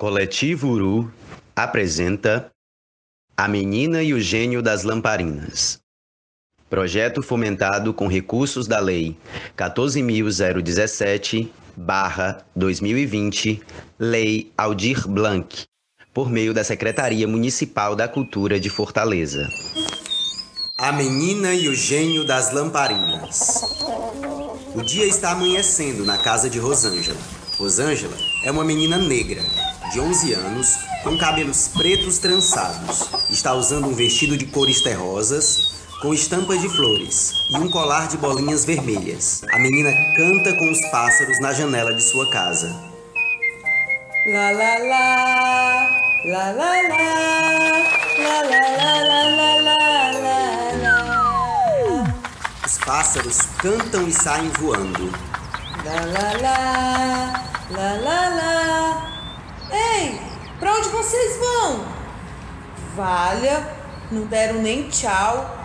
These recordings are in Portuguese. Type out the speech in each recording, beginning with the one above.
Coletivo Uru apresenta A Menina e o Gênio das Lamparinas. Projeto fomentado com recursos da Lei 14.017-2020, Lei Aldir Blanc, por meio da Secretaria Municipal da Cultura de Fortaleza. A Menina e o Gênio das Lamparinas. O dia está amanhecendo na casa de Rosângela. Rosângela é uma menina negra, de 11 anos, com cabelos pretos trançados. Está usando um vestido de cores terrosas, com estampas de flores e um colar de bolinhas vermelhas. A menina canta com os pássaros na janela de sua casa. La, la la la, la la la la la la la la. Os pássaros cantam e saem voando. La la la, la la la. Pra onde vocês vão? Valha, não deram nem tchau.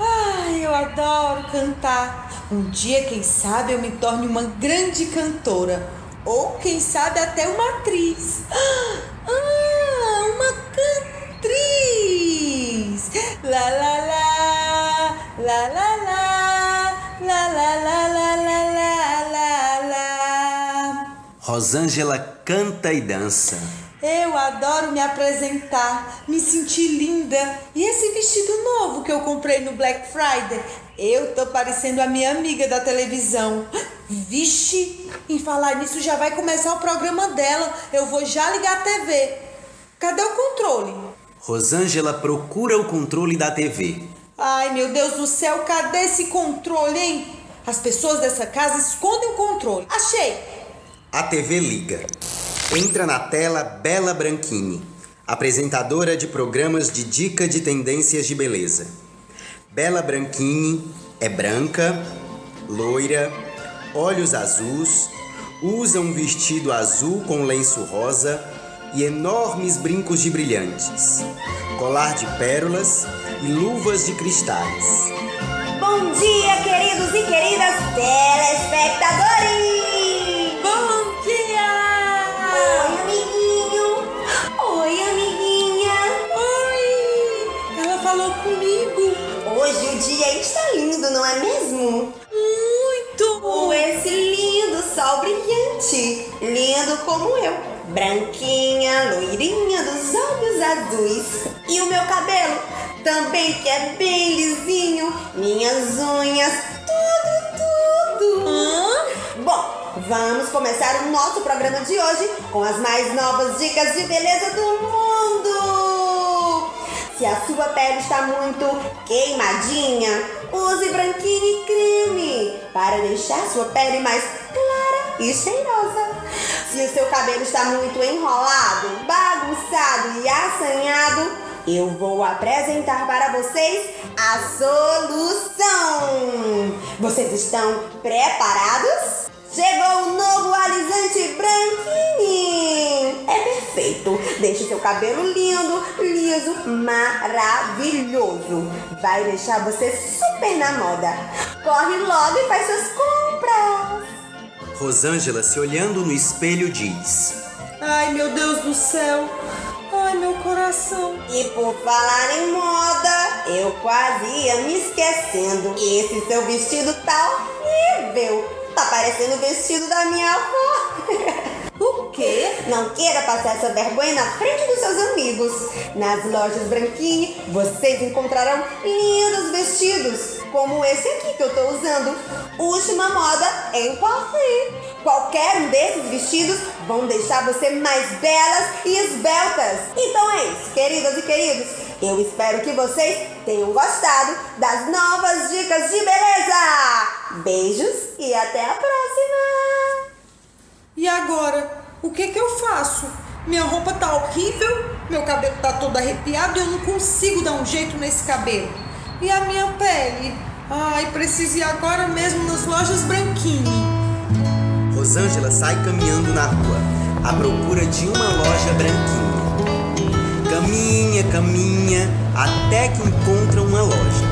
Ai, eu adoro cantar. Um dia, quem sabe, eu me torne uma grande cantora. Ou, quem sabe, até uma atriz. Ah, uma cantriz. La la la, la la la, la la la la la la la la. Rosângela canta e dança. Eu adoro me apresentar, me sentir linda. E esse vestido novo que eu comprei no Black Friday? Eu tô parecendo a minha amiga da televisão. Vixe, em falar nisso já vai começar o programa dela. Eu vou já ligar a TV. Cadê o controle? Rosângela procura o controle da TV. Ai, meu Deus do céu, cadê esse controle, hein? As pessoas dessa casa escondem o controle. Achei! A TV liga. Entra na tela Bela Branchini, apresentadora de programas de dica de tendências de beleza. Bela Branchini é branca, loira, olhos azuis, usa um vestido azul com lenço rosa e enormes brincos de brilhantes, colar de pérolas e luvas de cristais. Bom dia, queridos e queridas telespectadores! Hoje o dia está lindo, não é mesmo? Muito! Com esse lindo sol brilhante, lindo como eu. Branquinha, loirinha dos olhos azuis. E o meu cabelo também que é bem lisinho. Minhas unhas, tudo, tudo. Hã? Bom, vamos começar o nosso programa de hoje com as mais novas dicas de beleza do mundo. Se a sua pele está muito queimadinha, use branquinho e creme para deixar sua pele mais clara e cheirosa. Se o seu cabelo está muito enrolado, bagunçado e assanhado, eu vou apresentar para vocês a solução. Vocês estão preparados? Chegou o novo alisante Branquini! É perfeito! Deixa o seu cabelo lindo, liso, maravilhoso! Vai deixar você super na moda! Corre logo e faz suas compras! Rosângela, se olhando no espelho, diz: Ai, meu Deus do céu. Ai, meu coração. E por falar em moda, eu quase ia me esquecendo. Esse seu vestido tá horrível! Tá parecendo o vestido da minha avó! O quê? Não queira passar essa vergonha na frente dos seus amigos. Nas lojas Branquini, vocês encontrarão lindos vestidos, como esse aqui que eu tô usando. Última moda em Paris. Qualquer um desses vestidos vão deixar você mais belas e esbeltas. Então é isso, queridas e queridos. Eu espero que vocês tenham gostado das novas dicas de beleza. Beijos e até a próxima! E agora? O que que eu faço? Minha roupa tá horrível, meu cabelo tá todo arrepiado e eu não consigo dar um jeito nesse cabelo. E a minha pele? Ai, preciso ir agora mesmo nas lojas Branquini. Rosângela sai caminhando na rua, à procura de uma loja branquinha. Caminha, caminha, até que encontra uma loja.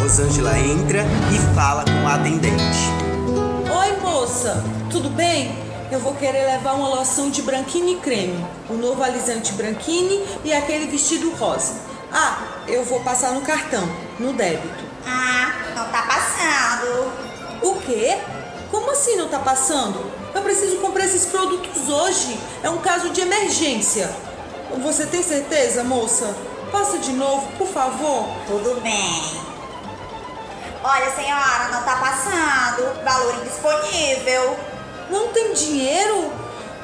Rosângela entra e fala com a atendente. Oi, moça, tudo bem? eu vou querer levar uma loção de branquine creme, o um novo alisante branquine e aquele vestido rosa. Ah, eu vou passar no cartão, no débito. Ah, não tá passando. O quê? Como assim não tá passando? Eu preciso comprar esses produtos hoje. É um caso de emergência. Você tem certeza, moça? Passa de novo, por favor. Tudo bem. Olha, senhora, não tá passando. Valor indisponível. Não tem dinheiro?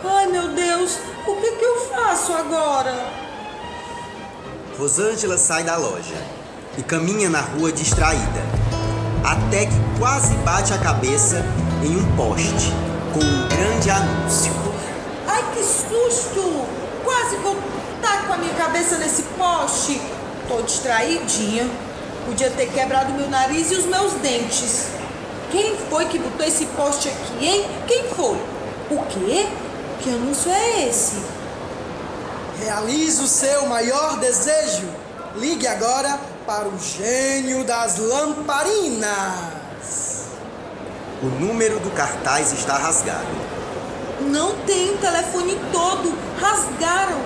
Ai, meu Deus, o que, que eu faço agora? Rosângela sai da loja e caminha na rua distraída, até que quase bate a cabeça em um poste com um grande anúncio. Ai, que susto! Quase que eu taco a minha cabeça nesse poste. Tô distraidinha. Podia ter quebrado meu nariz e os meus dentes. Quem foi que botou esse poste aqui, hein? Quem foi? O quê? Que anúncio é esse? Realize o seu maior desejo. Ligue agora para o gênio das lamparinas. O número do cartaz está rasgado. Não tem o telefone todo. Rasgaram.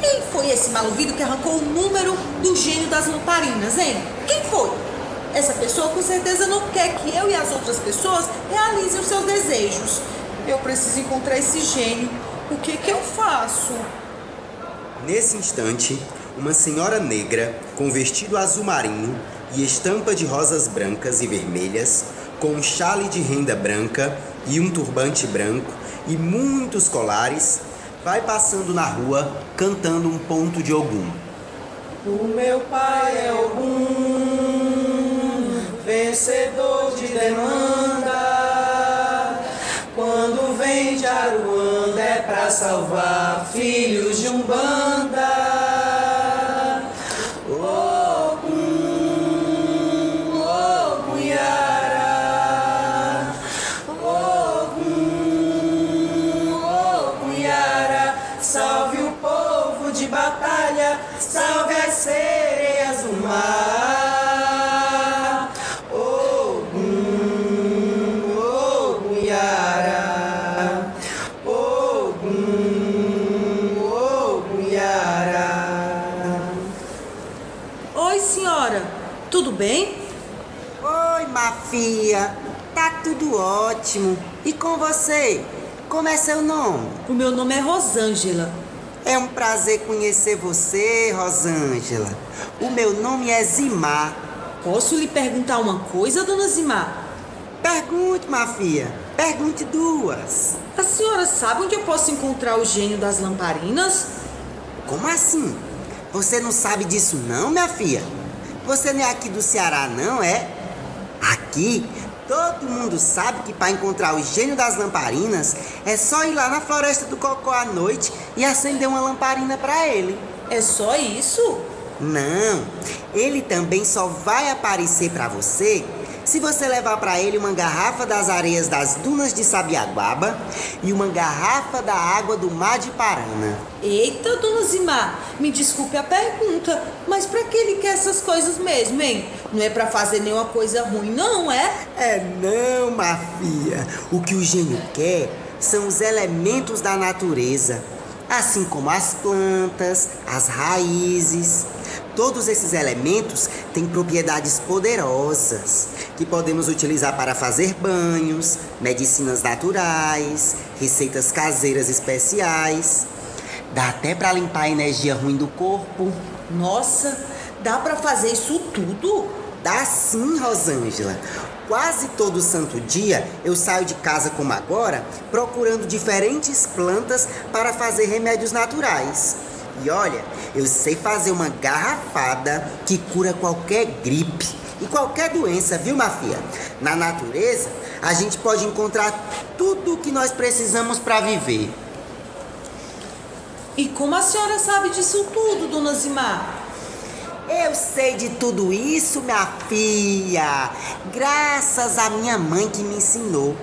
Quem foi esse maluvido que arrancou o número do gênio das lamparinas, hein? Quem foi? Essa pessoa com certeza não quer que eu e as outras pessoas realizem os seus desejos. Eu preciso encontrar esse gênio. O que que eu faço? Nesse instante, uma senhora negra com vestido azul marinho e estampa de rosas brancas e vermelhas com um chale de renda branca e um turbante branco e muitos colares, vai passando na rua cantando um ponto de Ogum. O meu pai é Ogum, vencedor de demanda. Quando vem de Aruanda é pra salvar filhos de Umbanda. salve ótimo. E com você? Como é seu nome? O meu nome é Rosângela. É um prazer conhecer você, Rosângela. O meu nome é Zimar. Posso lhe perguntar uma coisa, dona Zimar? Pergunte, Mafia. Pergunte duas. A senhora sabe onde eu posso encontrar o gênio das lamparinas? Como assim? Você não sabe disso não, minha filha? Você não é aqui do Ceará, não, é? Aqui Todo mundo sabe que para encontrar o gênio das lamparinas é só ir lá na floresta do Cocó à noite e acender uma lamparina para ele. É só isso? Não. Ele também só vai aparecer para você se você levar para ele uma garrafa das areias das dunas de Sabiaguaba e uma garrafa da água do mar de Parana. Eita, dona Zimar, me desculpe a pergunta, mas para que ele quer essas coisas mesmo, hein? Não é para fazer nenhuma coisa ruim, não é? É não, Mafia. O que o gênio quer são os elementos da natureza, assim como as plantas, as raízes. Todos esses elementos têm propriedades poderosas que podemos utilizar para fazer banhos, medicinas naturais, receitas caseiras especiais. Dá até para limpar a energia ruim do corpo. Nossa, dá para fazer isso tudo? Dá sim, Rosângela. Quase todo santo dia eu saio de casa como agora, procurando diferentes plantas para fazer remédios naturais. E olha, eu sei fazer uma garrafada que cura qualquer gripe e qualquer doença, viu, Mafia? Na natureza, a gente pode encontrar tudo o que nós precisamos para viver. E como a senhora sabe disso tudo, dona Zimar? Eu sei de tudo isso, minha filha, graças à minha mãe que me ensinou.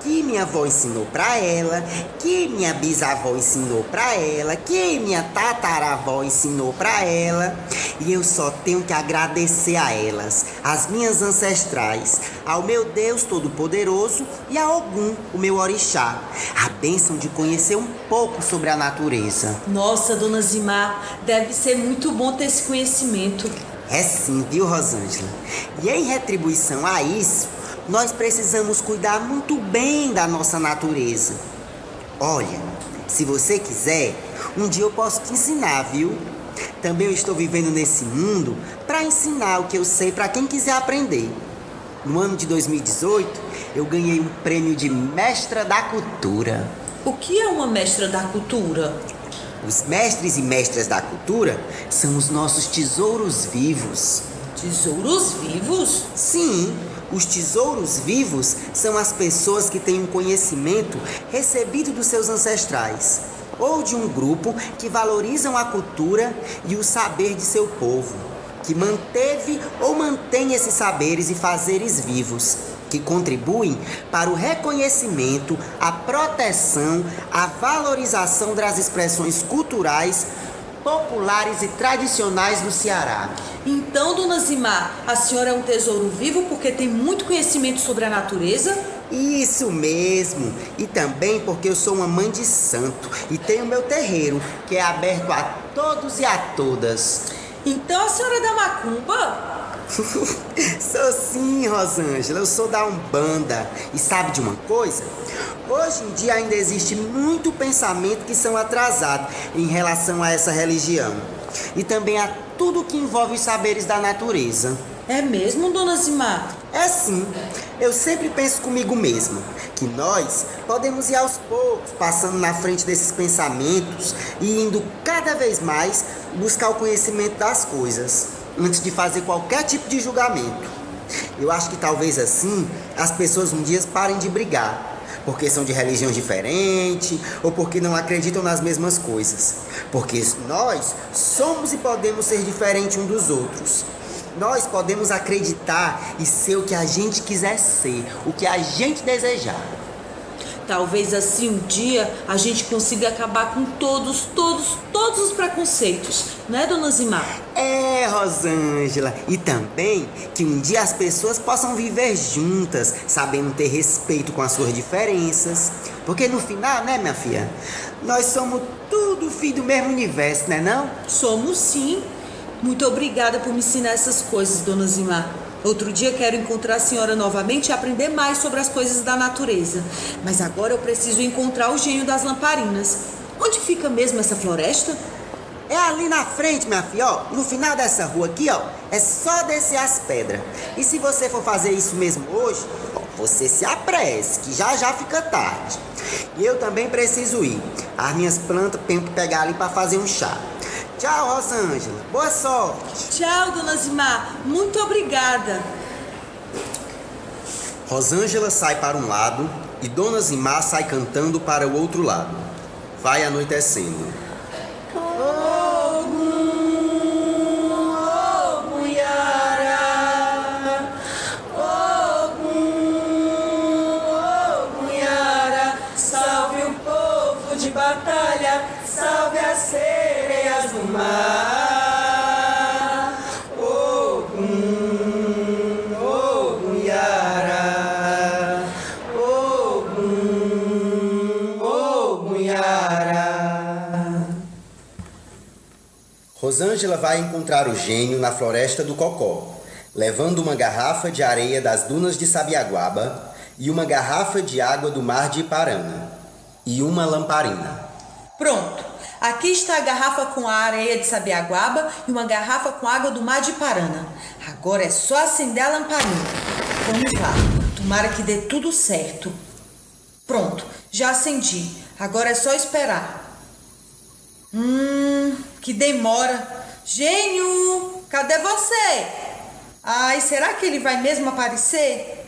que minha avó ensinou para ela, que minha bisavó ensinou para ela, que minha tataravó ensinou para ela, e eu só tenho que agradecer a elas, as minhas ancestrais, ao meu Deus Todo-Poderoso e a Ogum, o meu orixá, a bênção de conhecer um pouco sobre a natureza. Nossa, dona Zimar, deve ser muito bom ter esse conhecimento. É sim, viu, Rosângela? E em retribuição a isso, nós precisamos cuidar muito bem da nossa natureza. Olha, se você quiser, um dia eu posso te ensinar, viu? Também eu estou vivendo nesse mundo para ensinar o que eu sei para quem quiser aprender. No ano de 2018, eu ganhei um prêmio de Mestra da Cultura. O que é uma mestra da cultura? Os mestres e mestras da cultura são os nossos tesouros vivos. Tesouros vivos? Sim, os tesouros vivos são as pessoas que têm um conhecimento recebido dos seus ancestrais ou de um grupo que valorizam a cultura e o saber de seu povo, que manteve ou mantém esses saberes e fazeres vivos, que contribuem para o reconhecimento, a proteção, a valorização das expressões culturais populares e tradicionais do Ceará. Então, dona Zimar, a senhora é um tesouro vivo porque tem muito conhecimento sobre a natureza? Isso mesmo. E também porque eu sou uma mãe de santo e tenho meu terreiro, que é aberto a todos e a todas. Então a senhora é da macumba? sou sim, Rosângela, eu sou da Umbanda. E sabe de uma coisa? Hoje em dia ainda existe muito pensamento que são atrasados em relação a essa religião. E também a tudo que envolve os saberes da natureza. É mesmo, dona Zimar? É sim. Eu sempre penso comigo mesmo que nós podemos ir aos poucos, passando na frente desses pensamentos e indo cada vez mais buscar o conhecimento das coisas, antes de fazer qualquer tipo de julgamento. Eu acho que talvez assim as pessoas um dia parem de brigar, porque são de religião diferente ou porque não acreditam nas mesmas coisas. Porque nós somos e podemos ser diferentes um dos outros. Nós podemos acreditar e ser o que a gente quiser ser, o que a gente desejar. Talvez assim um dia a gente consiga acabar com todos, todos, todos os preconceitos, né, dona Zimar? É, Rosângela. E também que um dia as pessoas possam viver juntas, sabendo ter respeito com as suas diferenças. Porque no final, né, minha filha? Nós somos tudo filho do mesmo universo, né não? Somos sim. Muito obrigada por me ensinar essas coisas, dona Zimar. Outro dia quero encontrar a senhora novamente e aprender mais sobre as coisas da natureza. Mas agora eu preciso encontrar o gênio das lamparinas. Onde fica mesmo essa floresta? É ali na frente, minha filha, ó. No final dessa rua aqui, ó. É só descer as pedras. E se você for fazer isso mesmo hoje, ó, você se apresse, que já já fica tarde. E eu também preciso ir. As minhas plantas tenho que pegar ali para fazer um chá. Tchau, Rosângela. Boa sorte. Tchau, dona Zimar. Muito obrigada. Rosângela sai para um lado e Dona Zimar sai cantando para o outro lado. Vai anoitecendo. Rosângela vai encontrar o gênio na floresta do Cocó, levando uma garrafa de areia das dunas de Sabiaguaba e uma garrafa de água do mar de Iparana e uma lamparina. Pronto. Aqui está a garrafa com a areia de Sabiaguaba e uma garrafa com água do mar de Parana. Agora é só acender a lamparina. Vamos lá. Tomara que dê tudo certo. Pronto, já acendi. Agora é só esperar. Hum, que demora. Gênio, cadê você? Ai, será que ele vai mesmo aparecer?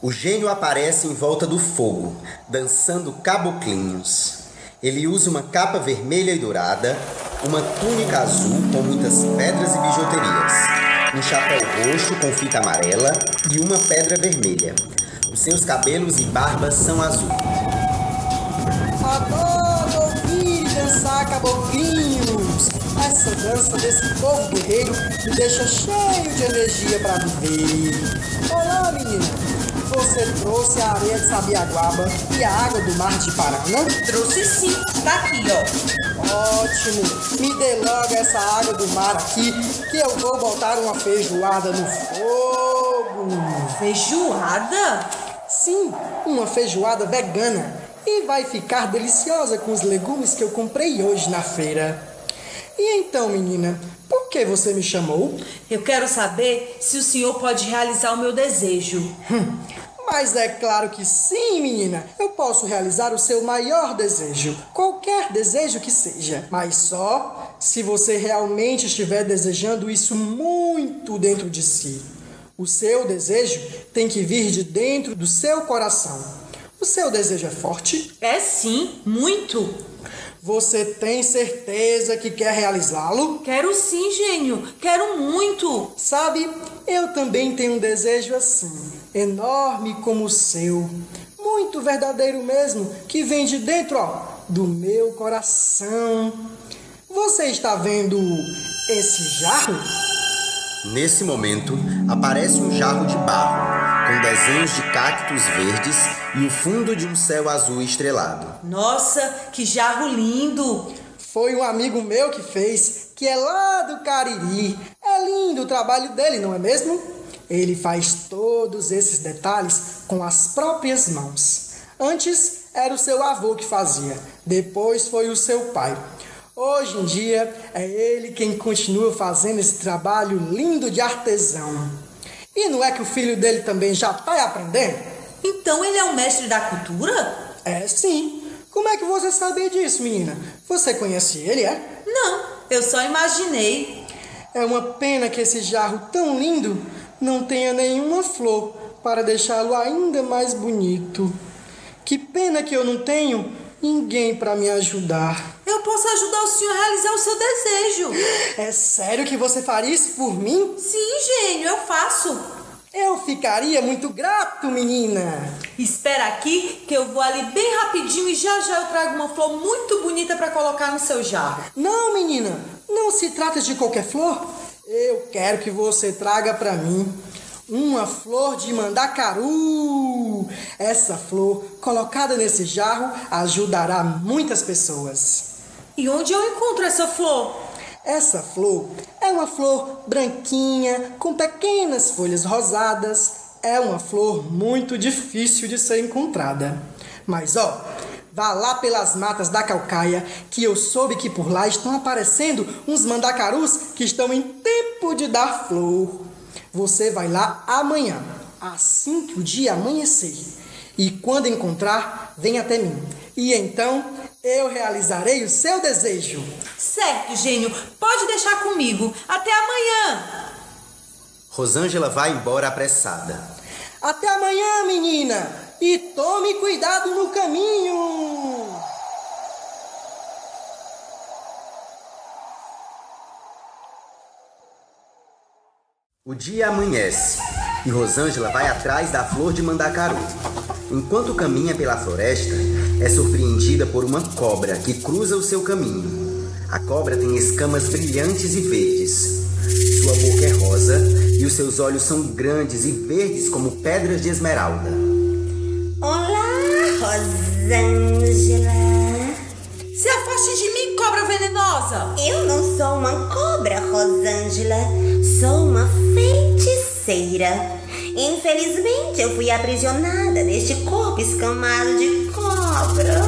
O gênio aparece em volta do fogo, dançando caboclinhos. Ele usa uma capa vermelha e dourada, uma túnica azul com muitas pedras e bijuterias, um chapéu roxo com fita amarela e uma pedra vermelha. Os seus cabelos e barbas são azuis. Adoro dançar caboclinhos. Essa dança desse povo guerreiro me deixa cheio de energia para viver. Olá, menina. Você trouxe a areia de Sabiaguaba e a água do mar de Paraná? Trouxe sim, tá aqui, ó. Ótimo! Me dê logo essa água do mar aqui, que eu vou botar uma feijoada no fogo. Feijoada? Sim, uma feijoada vegana. E vai ficar deliciosa com os legumes que eu comprei hoje na feira. E então, menina, por que você me chamou? Eu quero saber se o senhor pode realizar o meu desejo. Hum, mas é claro que sim, menina. Eu posso realizar o seu maior desejo, qualquer desejo que seja, mas só se você realmente estiver desejando isso muito dentro de si. O seu desejo tem que vir de dentro do seu coração. O seu desejo é forte? É sim, muito. Você tem certeza que quer realizá-lo? Quero sim, gênio. Quero muito. Sabe, eu também tenho um desejo assim, enorme como o seu. Muito verdadeiro mesmo, que vem de dentro, ó, do meu coração. Você está vendo esse jarro? Nesse momento, aparece um jarro de barro, com desenhos de cactos verdes e o fundo de um céu azul estrelado. Nossa, que jarro lindo! Foi um amigo meu que fez, que é lá do Cariri. É lindo o trabalho dele, não é mesmo? Ele faz todos esses detalhes com as próprias mãos. Antes era o seu avô que fazia, depois foi o seu pai. Hoje em dia é ele quem continua fazendo esse trabalho lindo de artesão. E não é que o filho dele também já está aprendendo? Então ele é o mestre da cultura? É sim. Como é que você sabe disso, menina? Você conhece ele, é? Não, eu só imaginei. É uma pena que esse jarro tão lindo não tenha nenhuma flor para deixá-lo ainda mais bonito. Que pena que eu não tenho ninguém para me ajudar. Eu posso ajudar o senhor a realizar o seu desejo. É sério que você faria isso por mim? Sim, gênio, eu faço. Eu ficaria muito grato, menina. Espera aqui que eu vou ali bem rapidinho e já já eu trago uma flor muito bonita para colocar no seu jarro. Não, menina, não se trata de qualquer flor. Eu quero que você traga para mim uma flor de mandacaru. Essa flor, colocada nesse jarro, ajudará muitas pessoas. E onde eu encontro essa flor? Essa flor é uma flor branquinha, com pequenas folhas rosadas. É uma flor muito difícil de ser encontrada. Mas ó, vá lá pelas matas da Calcaia, que eu soube que por lá estão aparecendo uns mandacarus que estão em tempo de dar flor. Você vai lá amanhã, assim que o dia amanhecer. E quando encontrar, vem até mim. E então eu realizarei o seu desejo. Certo, gênio. Pode deixar comigo. Até amanhã. Rosângela vai embora apressada. Até amanhã, menina. E tome cuidado no caminho. O dia amanhece e Rosângela vai atrás da flor de mandacaru. Enquanto caminha pela floresta, é surpreendida por uma cobra que cruza o seu caminho. A cobra tem escamas brilhantes e verdes. Sua boca é rosa e os seus olhos são grandes e verdes como pedras de esmeralda. Olá, Rosângela. Se afaste de mim, cobra venenosa! Eu não sou uma cobra, Rosângela. Sou uma feiticeira. Infelizmente, eu fui aprisionada neste corpo escamado de cobra.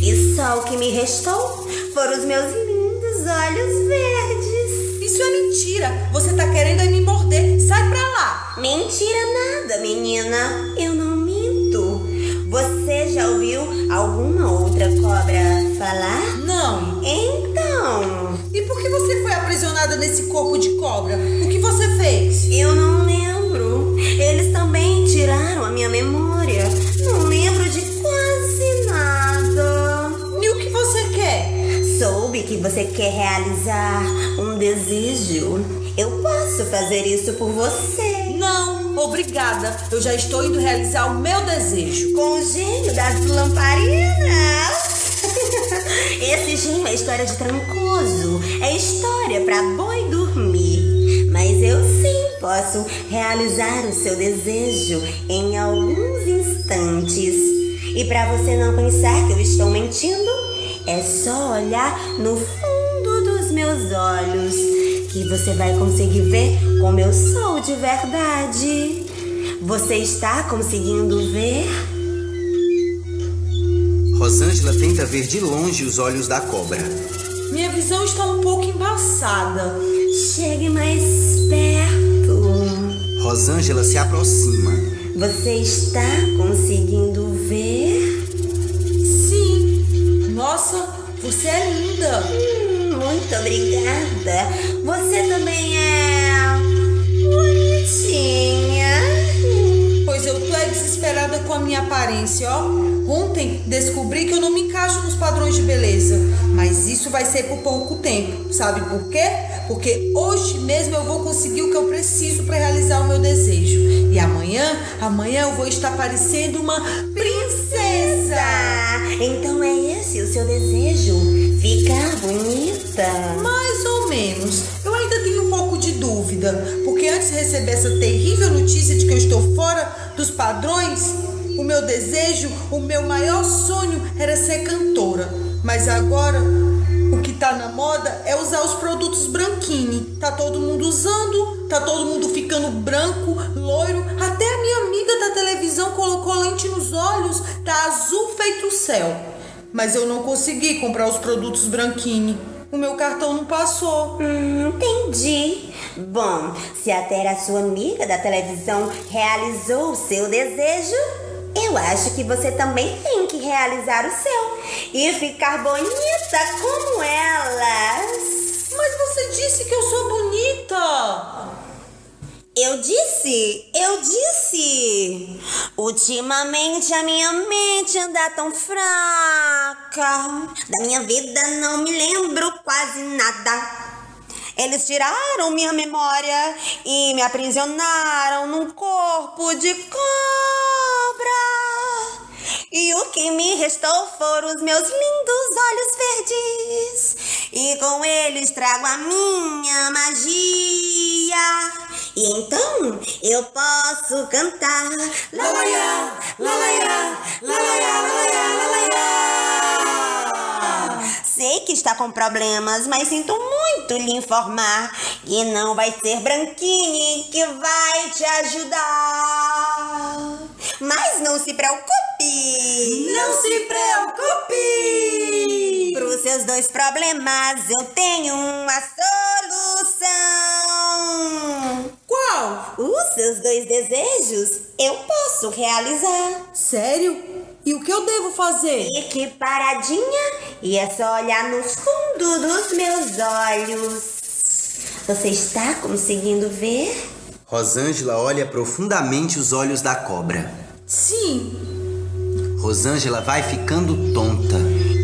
E só o que me restou foram os meus lindos olhos verdes. Isso é mentira! Você tá querendo me morder! Sai pra lá! Mentira nada, menina. Eu não minto. Você já ouviu alguma outra cobra falar? Não! Então, E por que você foi aprisionada nesse corpo de cobra? O que você fez? eu não lembro. Eles também tiraram a minha memória. Que você quer realizar um desejo. Eu posso fazer isso por você. Não, obrigada. Eu já estou indo realizar o meu desejo. Com o gênio das lamparinas. Esse gênio é história de trancoso. É história para boi dormir. Mas eu sim posso realizar o seu desejo em alguns instantes. E para você não pensar que eu estou mentindo, é só olhar no fundo dos meus olhos que você vai conseguir ver como eu sou de verdade. Você está conseguindo ver? Rosângela tenta ver de longe os olhos da cobra. Minha visão está um pouco embaçada. Chegue mais perto. Rosângela se aproxima. Você está conseguindo você é linda. Hum, muito obrigada. Você também é bonitinha. Pois eu tô desesperada com a minha aparência, ó. Ontem descobri que eu não me encaixo nos padrões de beleza, mas isso vai ser por pouco tempo. Sabe por quê? Porque hoje mesmo eu vou conseguir o que eu preciso para realizar o meu desejo. E amanhã, amanhã eu vou estar parecendo uma princesa. Então é esse o seu desejo? Ficar bonita? Mais ou menos. Eu ainda tenho um pouco de dúvida, porque antes de receber essa terrível notícia de que eu estou fora dos padrões, o meu desejo, o meu maior sonho era ser cantora. Mas agora, tá na moda é usar os produtos Branquini. Tá todo mundo usando, tá todo mundo ficando branco, loiro. Até a minha amiga da televisão colocou lente nos olhos, tá azul feito o céu. Mas eu não consegui comprar os produtos Branquini. O meu cartão não passou. Hum, entendi. Bom, se até a sua amiga da televisão realizou o seu desejo, eu acho que você também tem que realizar o seu e ficar bonita como elas. Mas você disse que eu sou bonita. Eu disse, eu disse. Ultimamente a minha mente anda tão fraca. Da minha vida não me lembro quase nada. Eles tiraram minha memória e me aprisionaram num corpo de cobra. E o que me restou foram os meus lindos olhos verdes. E com eles trago a minha magia. E então eu posso cantar. Lalaiá, lalaiá, lalaiá, lalaiá, lalaiá. Sei que está com problemas, mas sinto muito lhe informar que não vai ser Branquini que vai te ajudar. Mas não se preocupe. Não se preocupe. Para os seus dois problemas eu tenho uma solução. Qual? Os seus dois desejos eu posso realizar. Sério? E o que eu devo fazer? Fique paradinha e é só olhar no fundo dos meus olhos. Você está conseguindo ver? Rosângela olha profundamente os olhos da cobra. Sim. Rosângela vai ficando tonta.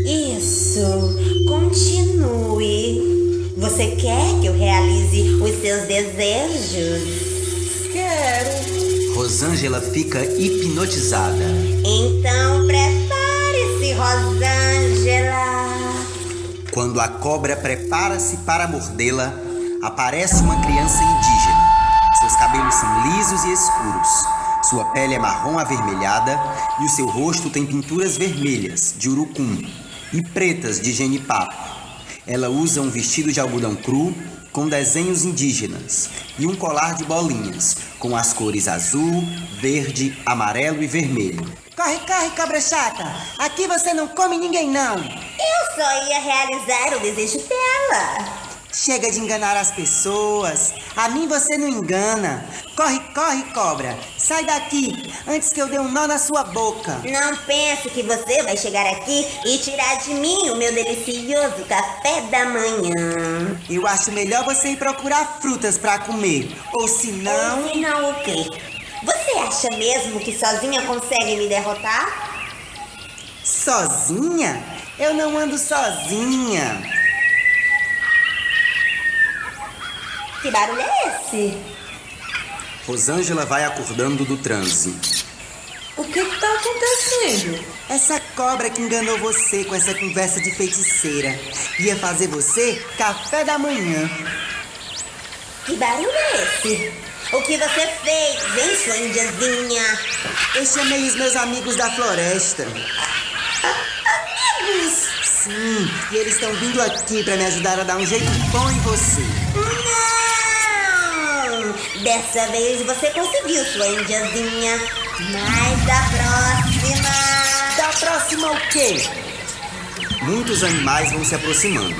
Isso. Continue. Você quer que eu realize os seus desejos? Rosângela fica hipnotizada. Então prepare-se, Rosângela. Quando a cobra prepara-se para mordê-la, aparece uma criança indígena. Seus cabelos são lisos e escuros. Sua pele é marrom avermelhada e o seu rosto tem pinturas vermelhas de urucum e pretas de genipapo. Ela usa um vestido de algodão cru com desenhos indígenas e um colar de bolinhas com as cores azul, verde, amarelo e vermelho. Corre, corre, cobra chata. Aqui você não come ninguém, não. Eu só ia realizar o desejo dela. Chega de enganar as pessoas. A mim você não engana. Corre, corre, cobra. Sai daqui antes que eu dê um nó na sua boca. Não pense que você vai chegar aqui e tirar de mim o meu delicioso café da manhã. Eu acho melhor você ir procurar frutas pra comer. Ou se não. Ou se não o quê? Você acha mesmo que sozinha consegue me derrotar? Sozinha? Eu não ando sozinha. Que barulho é esse? Rosângela vai acordando do transe. O que que tá acontecendo? Essa cobra que enganou você com essa conversa de feiticeira ia fazer você café da manhã. Que barulho é esse? O que você fez, hein, sua indiazinha? Eu chamei os meus amigos da floresta. Amigos! Sim, e eles estão vindo aqui para me ajudar a dar um jeito bom em você. Não! Dessa vez você conseguiu, sua indiazinha. Mas da próxima... Da próxima o quê? Muitos animais vão se aproximando.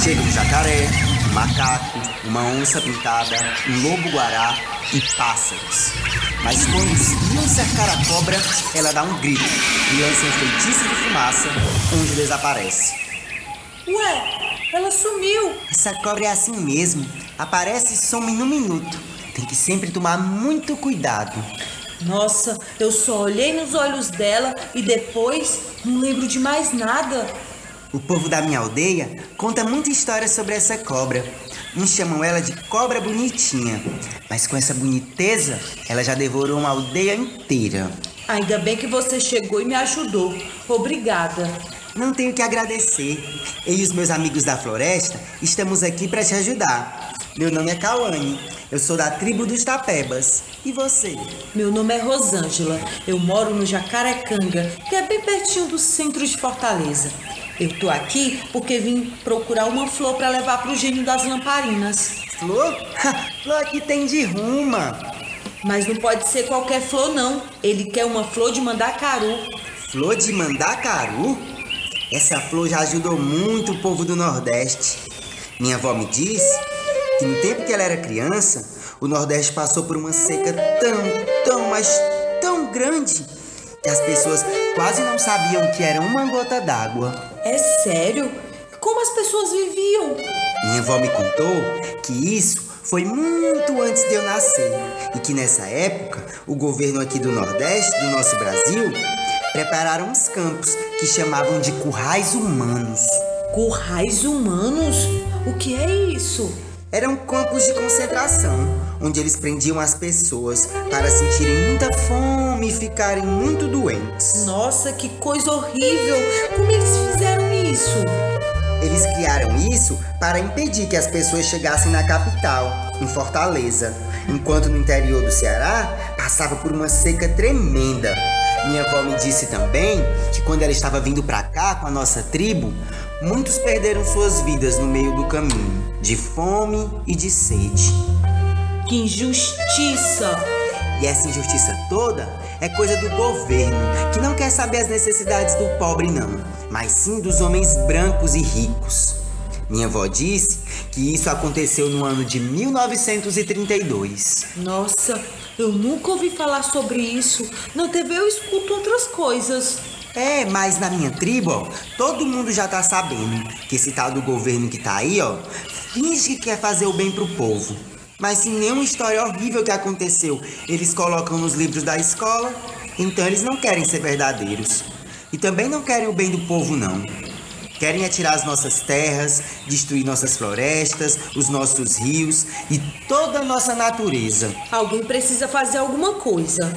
Chega um jacaré, um macaco, uma onça pintada, um lobo-guará e pássaros. Mas quando iam cercar a cobra, ela dá um grito e lança um feitiço de fumaça, onde desaparece. Ué, ela sumiu. Essa cobra é assim mesmo. Aparece e some num minuto. Tem que sempre tomar muito cuidado. Nossa, eu só olhei nos olhos dela e depois não lembro de mais nada. O povo da minha aldeia conta muita história sobre essa cobra. Uns chamam ela de cobra bonitinha, mas com essa boniteza, ela já devorou uma aldeia inteira. Ainda bem que você chegou e me ajudou. Obrigada. Não tenho que agradecer. Eu e os meus amigos da floresta estamos aqui para te ajudar. Meu nome é Cauane. Eu sou da tribo dos Tapebas. E você? Meu nome é Rosângela. Eu moro no Jacarecanga, que é bem pertinho do centro de Fortaleza. Eu tô aqui porque vim procurar uma flor para levar pro gênio das lamparinas. Flor? flor aqui tem de ruma. Mas não pode ser qualquer flor, não. Ele quer uma flor de mandacaru. Flor de mandacaru? Essa flor já ajudou muito o povo do Nordeste. Minha avó me disse que no tempo que ela era criança, o Nordeste passou por uma seca tão, tão, mas tão grande que as pessoas quase não sabiam que era uma gota d'água. É sério? Como as pessoas viviam? Minha avó me contou que isso foi muito antes de eu nascer e que nessa época o governo aqui do Nordeste, do nosso Brasil, prepararam uns campos que chamavam de currais humanos. Currais humanos? O que é isso? Eram campos de concentração, onde eles prendiam as pessoas para sentirem muita fome e ficarem muito doentes. Nossa, que coisa horrível! Como eles fizeram isso? Eles criaram isso para impedir que as pessoas chegassem na capital, em Fortaleza, enquanto no interior do Ceará passava por uma seca tremenda. Minha avó me disse também que quando ela estava vindo para cá com a nossa tribo, muitos perderam suas vidas no meio do caminho, de fome e de sede. Que injustiça! E essa injustiça toda é coisa do governo, que não quer saber as necessidades do pobre, não, mas sim dos homens brancos e ricos. Minha avó disse que isso aconteceu no ano de 1932. Nossa, eu nunca ouvi falar sobre isso. Na TV eu escuto outras coisas. É, mas na minha tribo, ó, todo mundo já tá sabendo que esse tal do governo que tá aí, ó, finge que quer fazer o bem pro povo. Mas se nenhuma história horrível que aconteceu eles colocam nos livros da escola, então eles não querem ser verdadeiros. E também não querem o bem do povo, não. Querem atirar as nossas terras, destruir nossas florestas, os nossos rios e toda a nossa natureza. Alguém precisa fazer alguma coisa.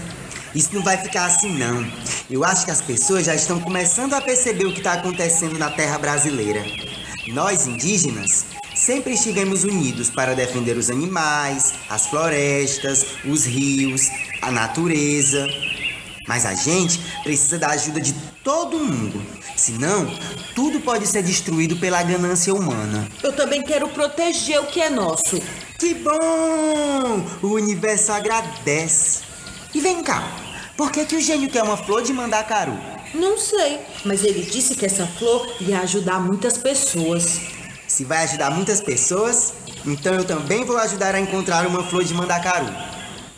Isso não vai ficar assim, não. Eu acho que as pessoas já estão começando a perceber o que está acontecendo na terra brasileira. Nós, indígenas, sempre estivemos unidos para defender os animais, as florestas, os rios, a natureza. Mas a gente precisa da ajuda de todo mundo. Senão, tudo pode ser destruído pela ganância humana. Eu também quero proteger o que é nosso. Que bom! O universo agradece. E vem cá, por que, que o gênio quer uma flor de mandacaru? Não sei, mas ele disse que essa flor ia ajudar muitas pessoas. Se vai ajudar muitas pessoas, então eu também vou ajudar a encontrar uma flor de mandacaru.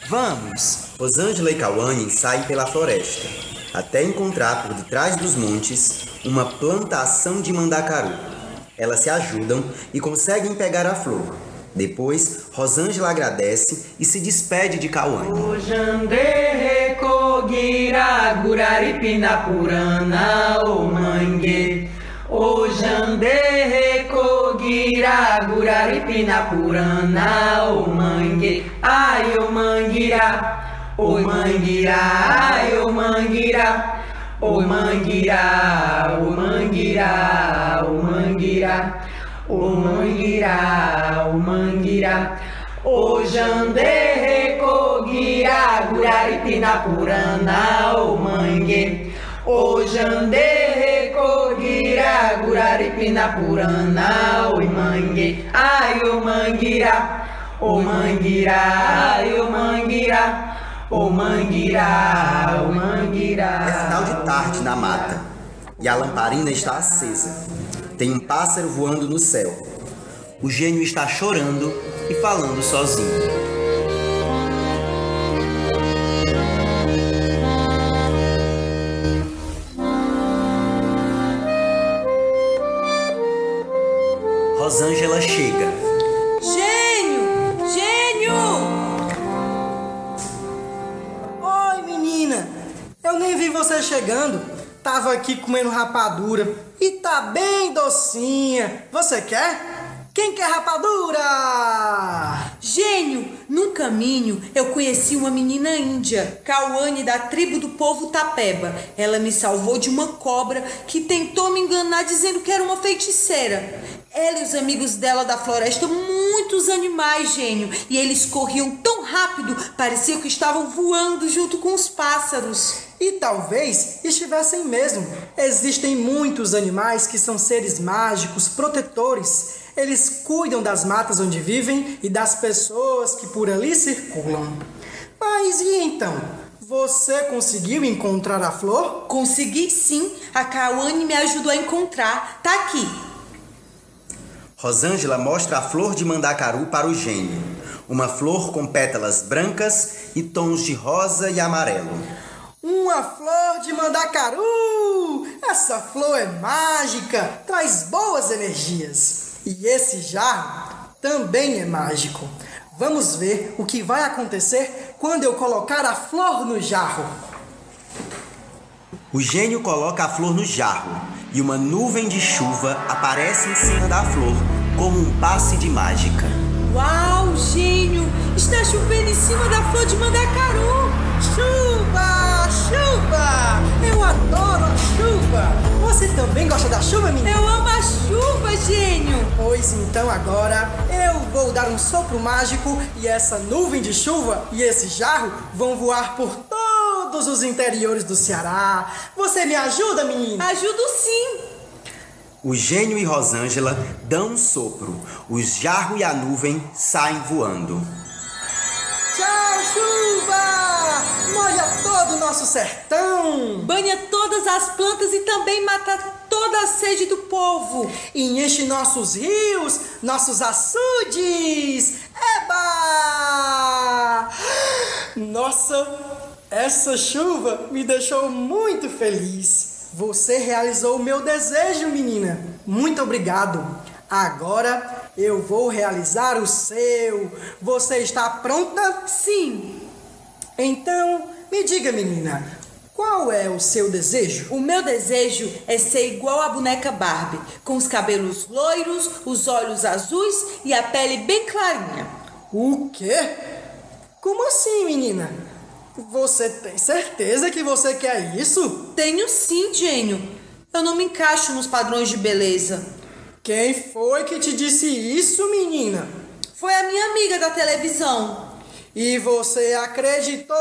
Vamos! Rosângela e Cauane saem pela floresta, até encontrar por detrás dos montes uma plantação de mandacaru. Elas se ajudam e conseguem pegar a flor. Depois, Rosângela agradece e se despede de Cauane. Ojande kogira guraripina purana o mangue. Ai o mangueira, o mangueira, ai o mangueira, o mangueira, o mangueira, o mangueira, o mangueira, o mangueira. O jande recogira, guraripina purana, o mangue. O jande recogira, guraripina purana, o mangue. Ai, o manguira, o manguira, ai, o manguira. O manguira, o manguira. É final de tarde na mata e a lamparina está acesa. Tem um pássaro voando no céu. O gênio está chorando e falando sozinho. Rosângela chega. Gênio! Gênio! Oi, menina! Eu nem vi você chegando. Tava aqui comendo rapadura e tá bem docinha. Você quer? Quem quer rapadura? Gênio! No caminho eu conheci uma menina índia, Cauane da tribo do povo Tapeba. Ela me salvou de uma cobra que tentou me enganar dizendo que era uma feiticeira. Ela e os amigos dela da floresta, muitos animais, gênio, e eles corriam tão rápido, parecia que estavam voando junto com os pássaros. E talvez estivessem mesmo. Existem muitos animais que são seres mágicos, protetores. Eles cuidam das matas onde vivem e das pessoas que por ali circulam. Mas e então? Você conseguiu encontrar a flor? Consegui sim, a Cauane me ajudou a encontrar. Tá aqui. Rosângela mostra a flor de mandacaru para o gênio. Uma flor com pétalas brancas e tons de rosa e amarelo. Uma flor de mandacaru! Essa flor é mágica, traz boas energias. E esse jarro também é mágico. Vamos ver o que vai acontecer quando eu colocar a flor no jarro. O gênio coloca a flor no jarro e uma nuvem de chuva aparece em cima da flor como um passe de mágica. Uau, gênio! Está chovendo em cima da flor de mandacaru! Chuva! Chuva! Eu adoro a chuva! Você também gosta da chuva, menina? Eu amo a chuva, gênio! Pois então agora eu vou dar um sopro mágico e essa nuvem de chuva e esse jarro vão voar por todos os interiores do Ceará. Você me ajuda, menina? Ajudo sim! O gênio e Rosângela dão um sopro. O jarro e a nuvem saem voando. Tchau, chuva! Molha todo o nosso sertão! Banha todas as plantas e também mata toda a sede do povo. E enche nossos rios, nossos açudes! Eba! Nossa, essa chuva me deixou muito feliz. Você realizou o meu desejo, menina. Muito obrigado. Agora eu vou realizar o seu. Você está pronta? Sim. Então, me diga, menina, qual é o seu desejo? O meu desejo é ser igual a boneca Barbie, com os cabelos loiros, os olhos azuis e a pele bem clarinha. O quê? Como assim, menina? Você tem certeza que você quer isso? Tenho sim, gênio. Eu não me encaixo nos padrões de beleza. Quem foi que te disse isso, menina? Foi a minha amiga da televisão. E você acreditou?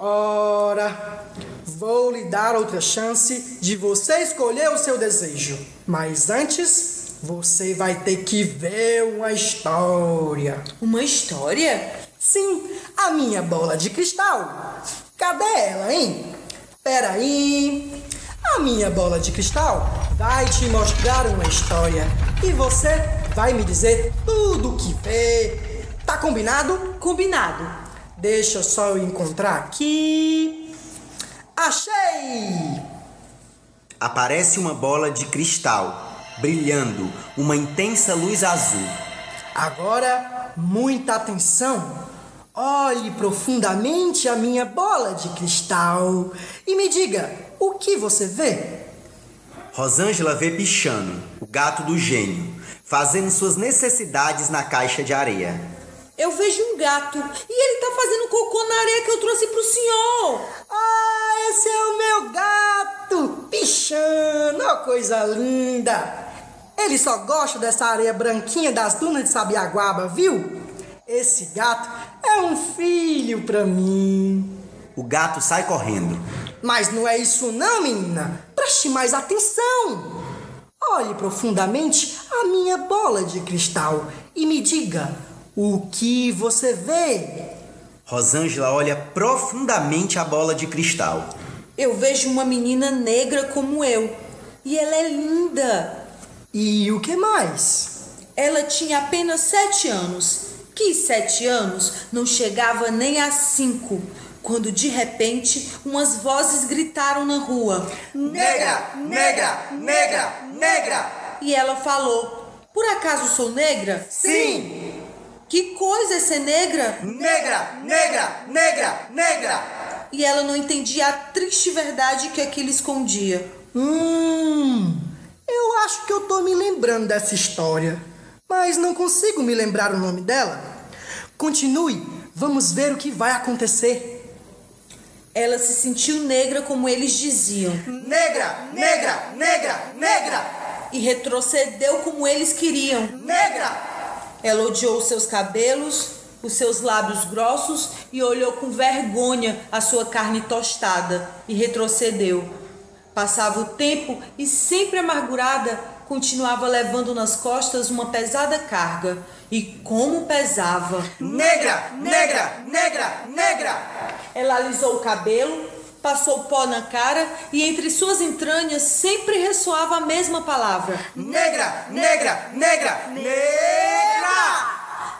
Ora, vou lhe dar outra chance de você escolher o seu desejo. Mas antes, você vai ter que ver uma história. Uma história? Sim, a minha bola de cristal. Cadê ela, hein? Peraí. A minha bola de cristal vai te mostrar uma história e você vai me dizer tudo o que vê. Tá combinado? Combinado. Deixa só eu encontrar aqui. Achei! Aparece uma bola de cristal, brilhando, uma intensa luz azul. Agora, muita atenção. Olhe profundamente a minha bola de cristal e me diga o que você vê. Rosângela vê Pichano, o gato do gênio, fazendo suas necessidades na caixa de areia. Eu vejo um gato e ele tá fazendo cocô na areia que eu trouxe pro senhor. Ah, esse é o meu gato! Pichano, coisa linda! Ele só gosta dessa areia branquinha das dunas de Sabiaguaba, viu? Esse gato é um filho pra mim. O gato sai correndo. Mas não é isso não, menina. Preste mais atenção. Olhe profundamente a minha bola de cristal e me diga o que você vê. Rosângela olha profundamente a bola de cristal. Eu vejo uma menina negra como eu. E ela é linda. E o que mais? Ela tinha apenas sete anos. Que sete anos não chegava nem a cinco quando de repente umas vozes gritaram na rua: Negra, negra, negra, negra! E ela falou: Por acaso sou negra? Sim! Que coisa é ser negra? Negra, negra, negra, negra! E ela não entendia a triste verdade que aquilo escondia. Hum, eu acho que eu tô me lembrando dessa história, mas não consigo me lembrar o nome dela. Continue, vamos ver o que vai acontecer. Ela se sentiu negra como eles diziam Negra, negra, negra, negra! e retrocedeu como eles queriam. Negra! Ela odiou os seus cabelos, os seus lábios grossos e olhou com vergonha a sua carne tostada e retrocedeu. Passava o tempo e, sempre amargurada, continuava levando nas costas uma pesada carga. E como pesava! Negra, negra, negra, negra! Ela alisou o cabelo, passou pó na cara e entre suas entranhas sempre ressoava a mesma palavra. Negra, negra, negra, negra!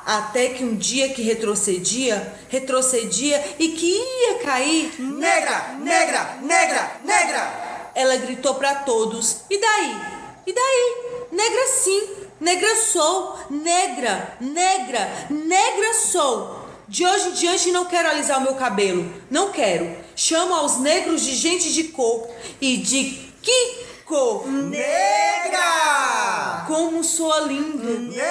Até que um dia que retrocedia, retrocedia e que ia cair, Negra, negra, negra, negra! ela gritou para todos: E daí? E daí? Negra sim, negra sou, negra, negra, negra sou. De hoje em diante não quero alisar o meu cabelo, não quero. Chamo aos negros de gente de cor e de que cor? Negra! Como soa lindo Negro!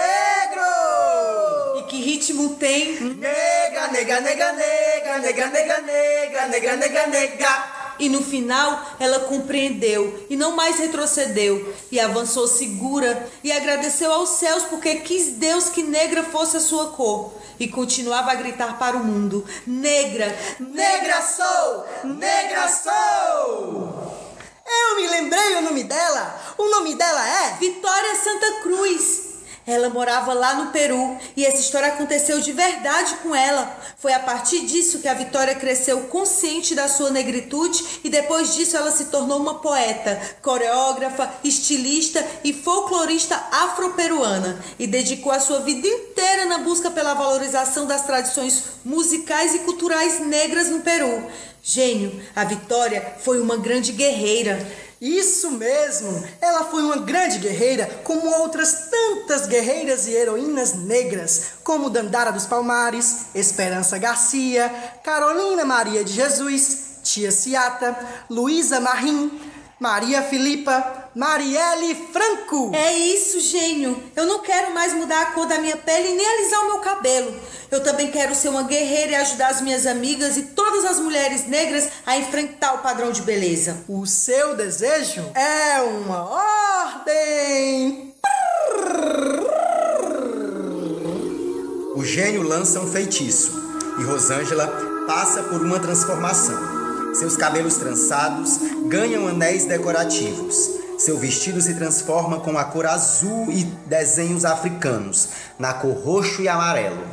e que ritmo tem. Nega, nega, nega, nega, nega, nega, nega, nega, nega, nega. E no final ela compreendeu e não mais retrocedeu e avançou segura e agradeceu aos céus porque quis Deus que negra fosse a sua cor e continuava a gritar para o mundo: Negra, Negra sou! Negra sou! Eu me lembrei o nome dela. O nome dela é Vitória Santa Cruz. Ela morava lá no Peru e essa história aconteceu de verdade com ela. Foi a partir disso que a Vitória cresceu consciente da sua negritude e depois disso ela se tornou uma poeta, coreógrafa, estilista e folclorista afro-peruana e dedicou a sua vida inteira na busca pela valorização das tradições musicais e culturais negras no Peru. Gênio, a Vitória foi uma grande guerreira. Isso mesmo! Ela foi uma grande guerreira, como outras tantas guerreiras e heroínas negras, como Dandara dos Palmares, Esperança Garcia, Carolina Maria de Jesus, Tia Ciata, Luísa Marim, Maria Filipa, Marielle Franco. É isso, gênio. Eu não quero mais mudar a cor da minha pele e nem alisar o meu cabelo. Eu também quero ser uma guerreira e ajudar as minhas amigas e todas as mulheres negras a enfrentar o padrão de beleza. O seu desejo é uma ordem. O gênio lança um feitiço e Rosângela passa por uma transformação. Seus cabelos trançados ganham anéis decorativos. Seu vestido se transforma com a cor azul e desenhos africanos, na cor roxo e amarelo.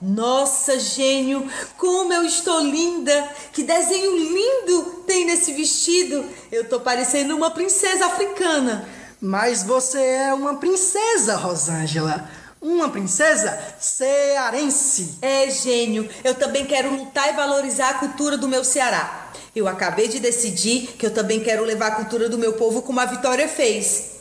Nossa, gênio, como eu estou linda! Que desenho lindo tem nesse vestido! Eu tô parecendo uma princesa africana. Mas você é uma princesa, Rosângela. Uma princesa cearense. É, gênio, eu também quero lutar e valorizar a cultura do meu Ceará. Eu acabei de decidir que eu também quero levar a cultura do meu povo como a Vitória fez.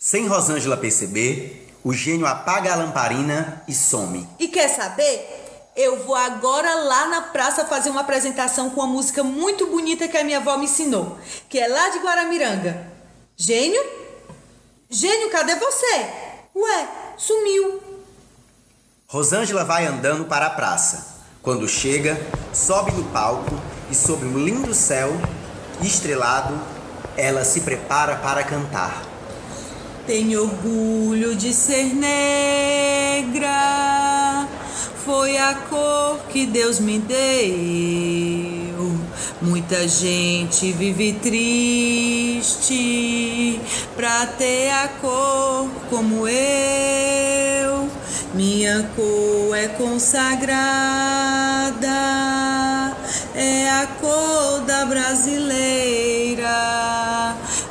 Sem Rosângela perceber, o gênio apaga a lamparina e some. E quer saber? Eu vou agora lá na praça fazer uma apresentação com uma música muito bonita que a minha avó me ensinou, que é lá de Guaramiranga. Gênio? Gênio, cadê você? Ué, sumiu. Rosângela vai andando para a praça. Quando chega, sobe no palco e, sob um lindo céu estrelado, ela se prepara para cantar. Tenho orgulho de ser negra, foi a cor que Deus me deu. Muita gente vive triste pra ter a cor como eu. Minha cor é consagrada, é a cor da brasileira,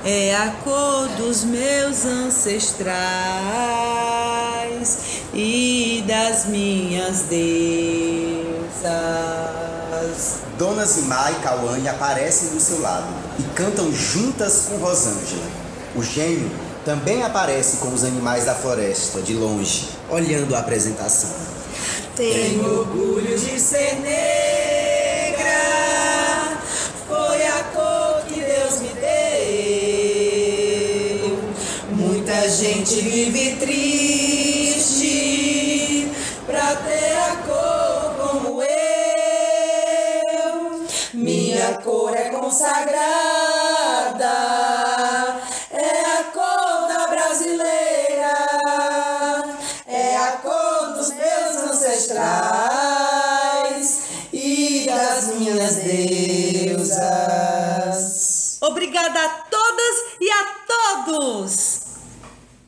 é a cor dos meus ancestrais e das minhas deusas. Dona Zimá e Cauane aparecem do seu lado e cantam juntas com Rosângela. O gênio também aparece com os animais da floresta, de longe, olhando a apresentação. Tenho orgulho de ser negra, foi a cor que Deus me deu. Muita gente vive triste pra ter a cor como eu. Minha cor é consagrada. Ancestrais e das minhas deusas. Obrigada a todas e a todos!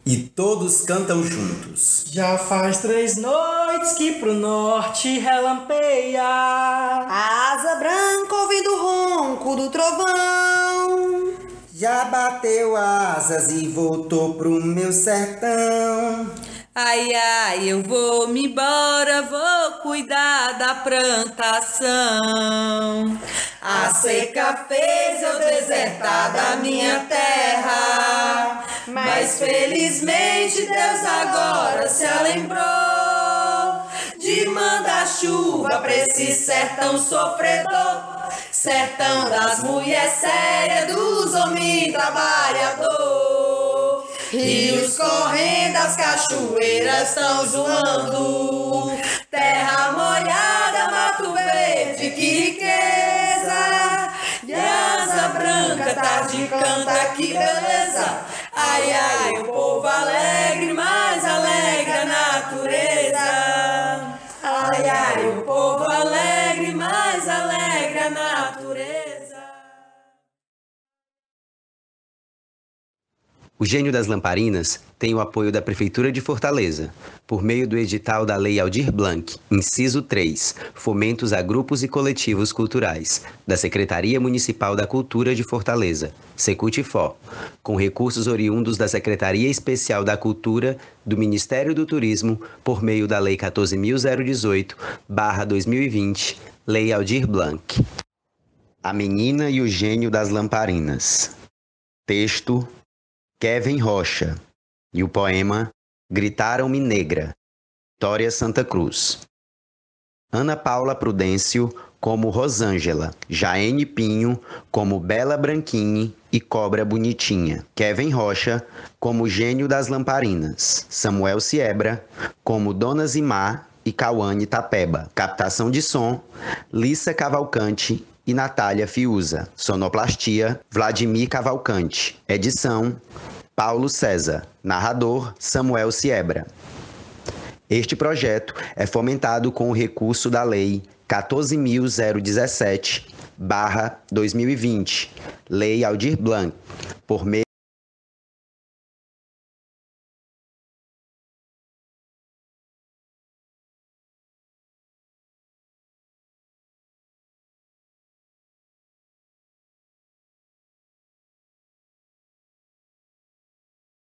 E todos cantam juntos. Já faz três noites que pro norte relampeia. Asa branca ouvindo o ronco do trovão. Já bateu asas e voltou pro meu sertão. Ai, ai, eu vou me embora, vou cuidar da plantação. A seca fez eu desertar da minha terra, mas felizmente Deus agora se lembrou de mandar chuva pra esse sertão sofredor, sertão das mulheres sérias, dos homens trabalhador. Rios correndo, as cachoeiras estão zoando, terra molhada, mato verde, que riqueza. E asa branca, tarde canta, que beleza. Ai, ai, o povo alegre, mais alegre a natureza. Ai, ai, o povo alegre, O Gênio das Lamparinas tem o apoio da Prefeitura de Fortaleza, por meio do edital da Lei Aldir Blanc, inciso 3, Fomentos a Grupos e Coletivos Culturais, da Secretaria Municipal da Cultura de Fortaleza, Secutifó, com recursos oriundos da Secretaria Especial da Cultura do Ministério do Turismo, por meio da Lei 14.018-2020, Lei Aldir Blanc. A Menina e o Gênio das Lamparinas. Texto Kevin Rocha e o poema Gritaram-me Negra, Vitória Santa Cruz. Ana Paula Prudêncio como Rosângela, Jaene Pinho como Bela Branquini e Cobra Bonitinha, Kevin Rocha como Gênio das Lamparinas, Samuel Siebra como Dona Zimar e Cauane Tapeba, captação de som, Lissa Cavalcante e Natália Fiuza, sonoplastia, Vladimir Cavalcante, edição, Paulo César, narrador Samuel Siebra. Este projeto é fomentado com o recurso da Lei 14.017/2020, Lei Aldir Blanc, por meio